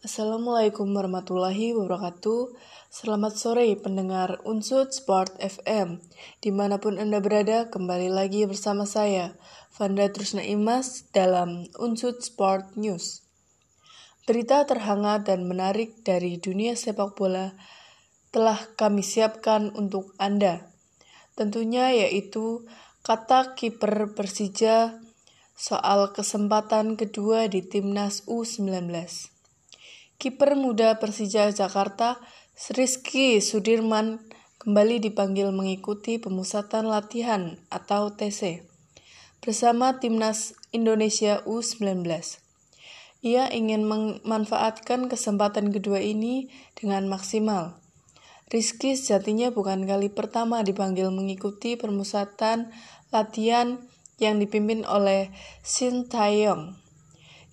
Assalamualaikum warahmatullahi wabarakatuh. Selamat sore pendengar Unsud Sport FM. Di mana pun Anda berada, kembali lagi bersama saya, Vanda Trusna Imas, dalam Unsud Sport News. Berita terhangat dan menarik dari dunia sepak bola telah kami siapkan untuk Anda. Tentunya yaitu kata kiper Persija soal kesempatan kedua di Timnas U19. Kiper muda Persija Jakarta, Rizky Sudirman, kembali dipanggil mengikuti pemusatan latihan atau TC bersama Timnas Indonesia U19. Ia ingin memanfaatkan kesempatan kedua ini dengan maksimal. Rizky sejatinya bukan kali pertama dipanggil mengikuti permusatan latihan yang dipimpin oleh Shin Taeyong.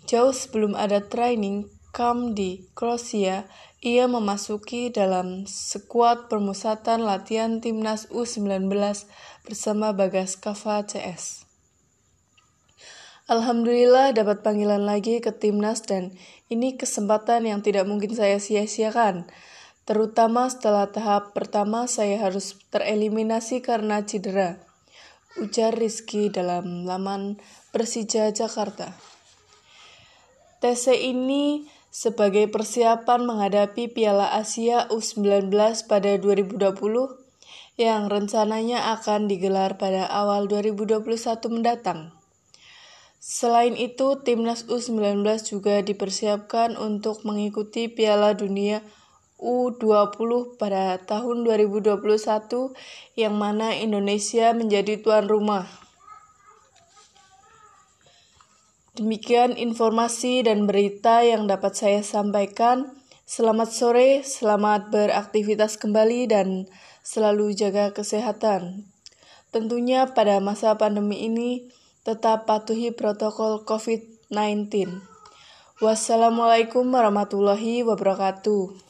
Jauh sebelum ada training Kam di Kroasia, ia memasuki dalam skuad permusatan latihan timnas U19 bersama Bagas Kava CS. Alhamdulillah dapat panggilan lagi ke timnas dan ini kesempatan yang tidak mungkin saya sia-siakan. Terutama setelah tahap pertama saya harus tereliminasi karena cedera. Ujar Rizky dalam laman Persija Jakarta. TC ini sebagai persiapan menghadapi Piala Asia U19 pada 2020 yang rencananya akan digelar pada awal 2021 mendatang. Selain itu, timnas U19 juga dipersiapkan untuk mengikuti Piala Dunia U20 pada tahun 2021 yang mana Indonesia menjadi tuan rumah. Demikian informasi dan berita yang dapat saya sampaikan. Selamat sore, selamat beraktivitas kembali dan selalu jaga kesehatan. Tentunya pada masa pandemi ini tetap patuhi protokol COVID-19. Wassalamualaikum warahmatullahi wabarakatuh.